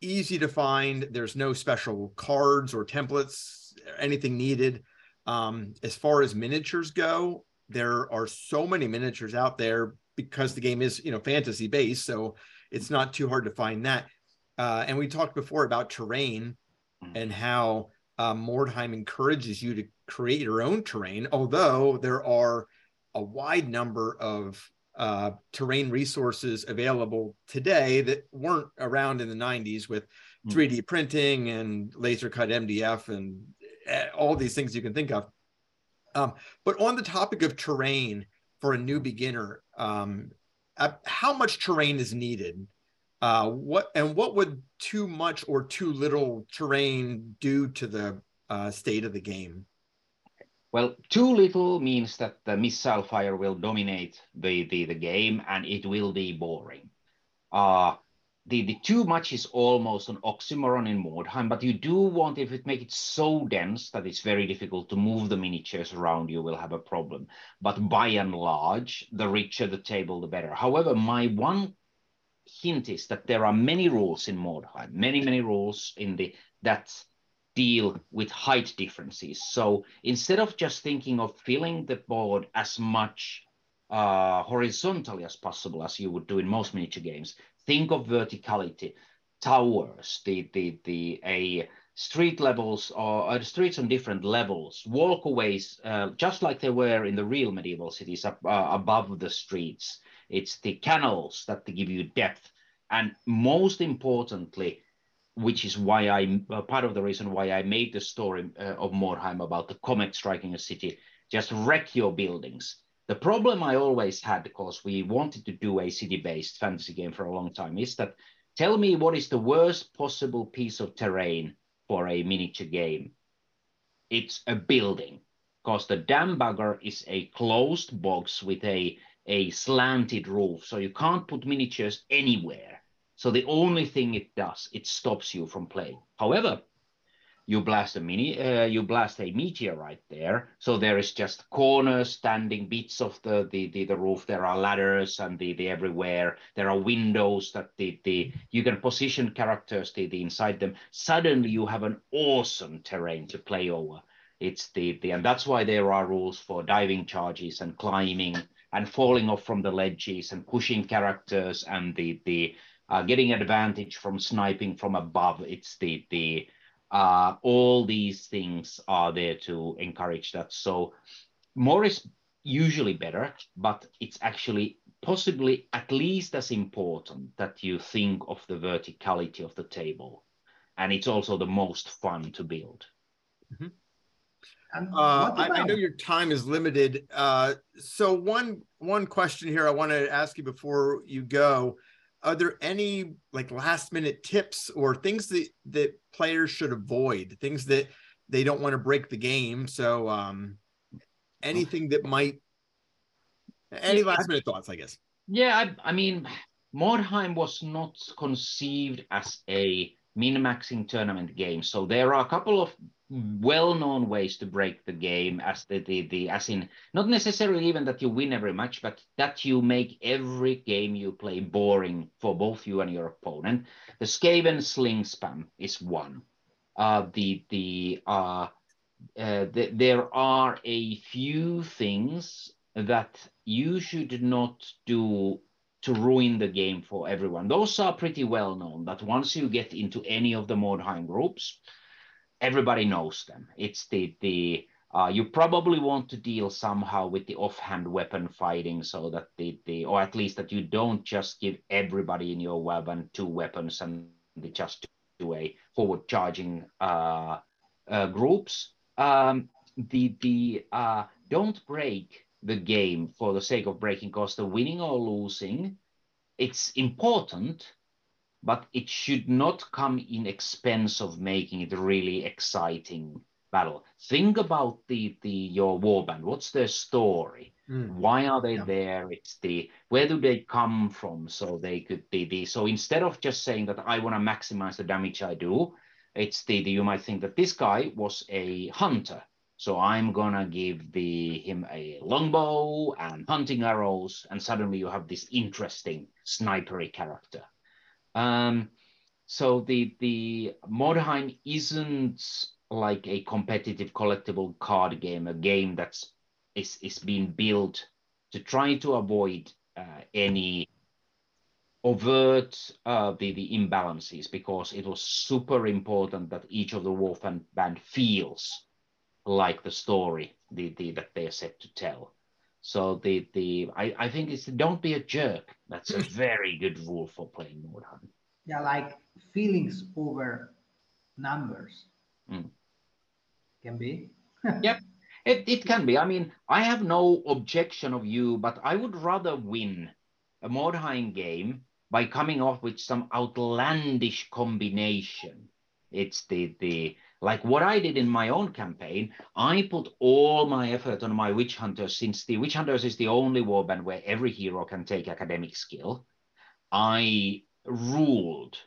S4: easy to find. There's no special cards or templates, anything needed. Um, as far as miniatures go, there are so many miniatures out there because the game is you know fantasy based so it's not too hard to find that uh, and we talked before about terrain and how uh, mordheim encourages you to create your own terrain although there are a wide number of uh, terrain resources available today that weren't around in the 90s with
S5: Mm.
S4: 3d printing and laser cut mdf and uh, all these things you can think of um, but on the topic of terrain for a new beginner, um, uh, how much terrain is needed Uh, what and what would too much or too little terrain do to the uh, state of the game?
S5: Well, too little means that the missile fire will dominate the, the, the game and it will be boring. Uh, the, the too much is almost an oxymoron in Mordheim, but you do want, if it make it so dense that it's very difficult to move the miniatures around, you will have a problem. But by and large, the richer the table, the better. However, my one hint is that there are many rules in Mordheim, many, many rules in the that deal with height differences. So instead of just thinking of filling the board as much uh, horizontally as possible, as you would do in most miniature games, think of verticality, towers, the the the a street levels or uh, streets on different levels, walkways, uh, just like they were in the real medieval cities up, uh, above the streets. It's the canals that give you depth, and most importantly, which is why I uh, part of the reason why I made the story uh, of Mordheim about the comet striking a city. Just wreck your buildings. The problem I always had, because we wanted to do a city-based fantasy game for a long time, is that tell me what is the worst possible piece of terrain for a miniature game. It's a building, because the damn bugger is a closed box with a a slanted roof, so you can't put miniatures anywhere so the only thing it does, it stops you from playing. However, you blast a mini, uh, you blast a meteor right there. So there is just corners, standing bits of the, the, the, the, roof. There are ladders and the, the everywhere. There are windows that the, the you can position characters the, the inside them. Suddenly you have an awesome terrain to play over. It's the, the and that's why there are rules for diving charges and climbing and falling off from the ledges and pushing characters and the the uh, getting advantage from sniping from above. It's the the uh, all these things are there to encourage that. So more is usually better, but it's actually possibly at least as important that you think of the verticality of the table, and it's also the most fun to build.
S4: Mm-hmm. Uh, I, I, know. your time is limited. Uh, so one one question here I want to ask you before you go. Are there any like last minute tips or things that that players should avoid? Things that they don't want to break the game so um anything that might any last minute thoughts i guess.
S5: Yeah i, I mean mordheim was not conceived as a min-maxing tournament games. so there are a couple of well-known ways to break the game as the, the the as in not necessarily even that you win every match but that you make every game you play boring for both you and your opponent the skaven sling spam is one uh the the uh, uh the, there are a few things that you should not do to ruin the game for everyone those are pretty well known that once you get into any of the mordheim groups everybody knows them. It's the the uh, you probably want to deal somehow with the offhand weapon fighting so that the, the or at least that you don't just give everybody in your weapon two weapons and they just do a forward charging uh, uh, groups. Um, the the uh, don't break the game for the sake of breaking because the winning or losing it's important but it should not come in expense of making it a really exciting battle. Think about the the your warband. What's their story? Mm. Why are they yeah. there? It's the where do they come from? So they could be the so instead of just saying that I want to maximize the damage I do, it's the, the you might think that this guy was a hunter. So I'm gonna give the him a longbow and hunting arrows, and suddenly you have this interesting snipery character. Um, so the the Mordheim isn't like a competitive collectible card game, a game that's is is being built to try to avoid uh, any overt uh, the, the imbalances because it was super important that each of the wolf band feels like the story the, the that they're set to tell. So the the I, I think it's don't be a jerk. That's a very good rule for playing Mordheim.
S6: Yeah, like feelings over numbers. Mm. Can be.
S5: yep. It, it can be. I mean, I have no objection of you, but I would rather win a Mordheim game by coming off with some outlandish combination. It's the the like what I did in my own campaign. I put all my effort on my witch hunters since the witch hunters is the only warband where every hero can take academic skill. I ruled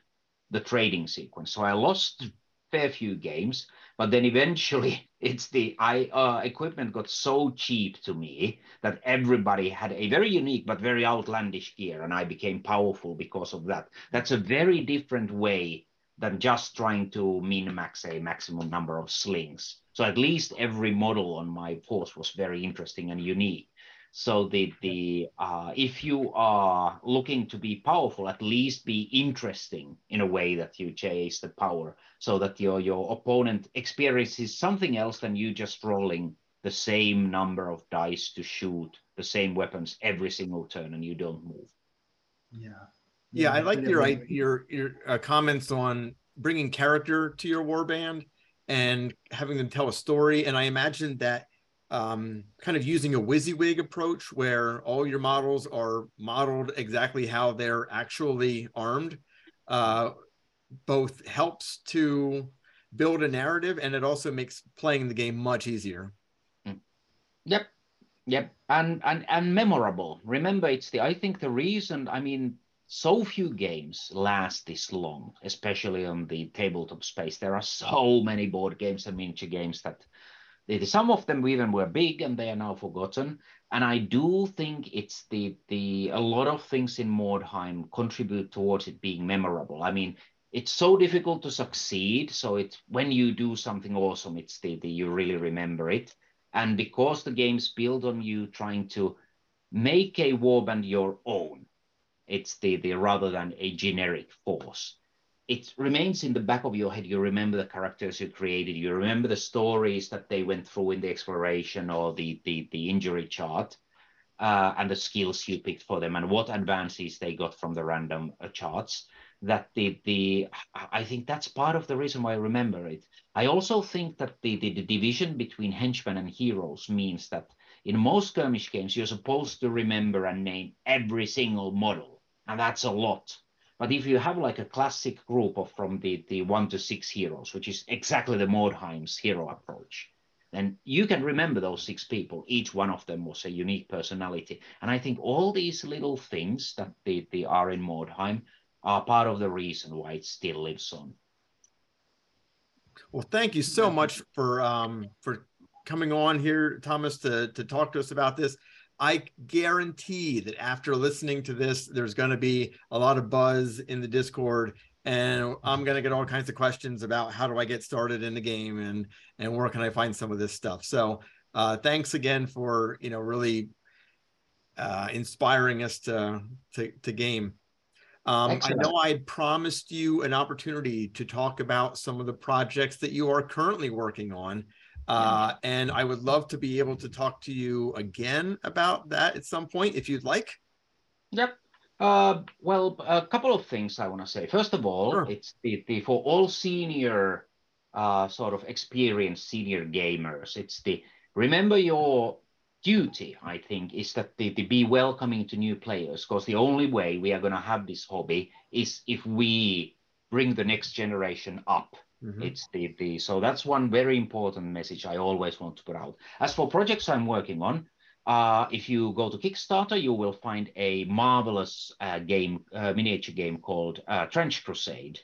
S5: the trading sequence, so I lost fair few games, but then eventually it's the I uh, equipment got so cheap to me that everybody had a very unique but very outlandish gear, and I became powerful because of that. That's a very different way than just trying to min max a maximum number of slings. So at least every model on my force was very interesting and unique. So the the uh, if you are looking to be powerful, at least be interesting in a way that you chase the power, so that your your opponent experiences something else than you just rolling the same number of dice to shoot the same weapons every single turn and you don't move.
S6: Yeah.
S4: Yeah, I like your your your uh, comments on bringing character to your war band and having them tell a story. And I imagine that um, kind of using a WYSIWYG approach where all your models are modeled exactly how they're actually armed, uh, both helps to build a narrative and it also makes playing the game much easier.
S5: Mm. Yep. Yep. And and and memorable. Remember, it's the I think the reason, I mean, so few games last this long, especially on the tabletop space. There are so many board games and miniature games that some of them even were big and they are now forgotten. And I do think it's the the a lot of things in Mordheim contribute towards it being memorable. I mean, it's so difficult to succeed. So it's when you do something awesome, it's the, the you really remember it. And because the game's build on you trying to make a warband your own, it's the, the rather than a generic force it remains in the back of your head. You remember the characters you created. You remember the stories that they went through in the exploration or the the, the injury chart, uh, and the skills you picked for them, and what advances they got from the random uh, charts. That the the I think that's part of the reason why I remember it. I also think that the, the, the division between henchmen and heroes means that in most skirmish games you're supposed to remember and name every single model, and that's a lot but if you have like a classic group of from the, the one to six heroes, which is exactly the Mordheim's hero approach, then you can remember those six people. Each one of them was a unique personality. And I think all these little things that they, they are in Mordheim are part of the reason why it still lives on.
S4: Well, thank you so much for um, for coming on here, Tuomas, to, to talk to us about this. I guarantee that after listening to this, there's going to be a lot of buzz in the Discord, and I'm going to get all kinds of questions about how do I get started in the game and and where can I find some of this stuff. So uh, thanks again for you know really uh, inspiring us to to, to game. Um, I know I promised you an opportunity to talk about some of the projects that you are currently working on. Uh, and I would love to be able to talk to you again about that at some point if you'd like.
S5: Yep. Uh, well, a couple of things I want to say. First of all, sure. it's the, the for all senior uh, sort of experienced senior gamers. It's the remember your duty. I think is that the, the be welcoming to new players because the only way we are going to have this hobby is if we bring the next generation up Mm-hmm. It's the, the so that's one very important message I always want to put out. As for projects I'm working on, uh, if you go to Kickstarter, you will find a marvelous uh, game, uh, miniature game called uh, Trench Crusade.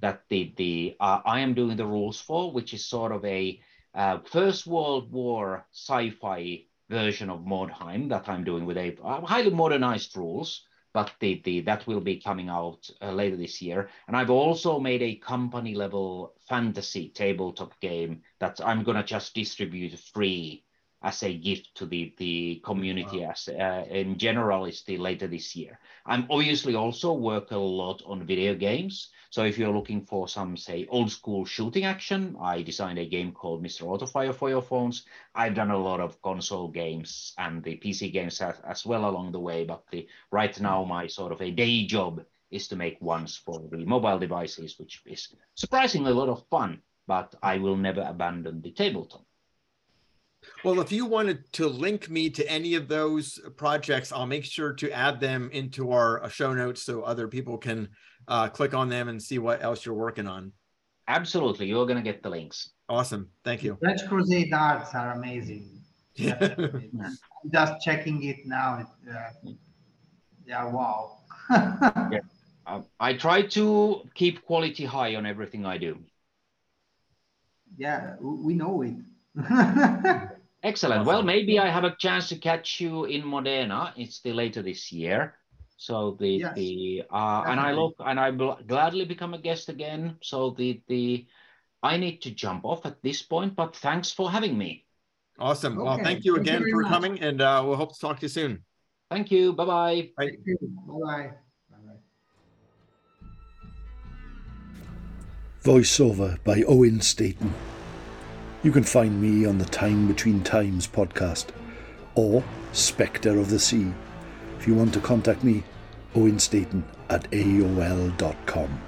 S5: That the the uh, I am doing the rules for, which is sort of a uh, First World War sci-fi version of Mordheim that I'm doing with a highly modernized rules but the, the, that will be coming out uh, later this year. And I've also made a company level fantasy tabletop game that I'm going to just distribute free as a gift to the, the community wow. as uh, in general is the later this year. I'm obviously also work a lot on video games. So if you're looking for some, say, old school shooting action, I designed a game called Mr. Autofire for your phones. I've done a lot of console games and the PC games as, as well along the way. But the, right now, my sort of a day job is to make ones for the mobile devices, which is surprisingly a lot of fun. But I will never abandon the tabletop.
S4: Well, if you wanted to link me to any of those projects, I'll make sure to add them into our uh, show notes so other people can uh, click on them and see what else you're working on.
S5: Absolutely, you're gonna get the links.
S4: Awesome, thank you.
S6: Trench Crusade arts are amazing.
S4: Yeah.
S6: I'm just checking it now. It, uh, yeah, wow.
S5: Uh, I try to keep quality high on everything I do.
S6: yeah, we know it.
S5: Excellent. Well, maybe I have a chance to catch you in Modena. It's the later this year. So the
S6: Yes,
S5: the uh, and I look and I will gladly become a guest again. So the the I need to jump off at this point, but thanks for having me.
S4: Awesome. Well, thank you
S7: thank you
S4: again for
S7: much.
S4: coming, and uh, we'll hope to talk to you soon.
S5: Thank you. Bye bye.
S6: Thank you.
S3: Voiceover by Owen Staton. You can find me on the Time Between Times podcast or Spectre of the Sea. If you want to contact me, Owen Staton at AOL.com.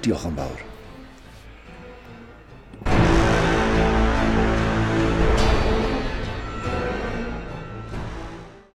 S3: Diolch yn fawr.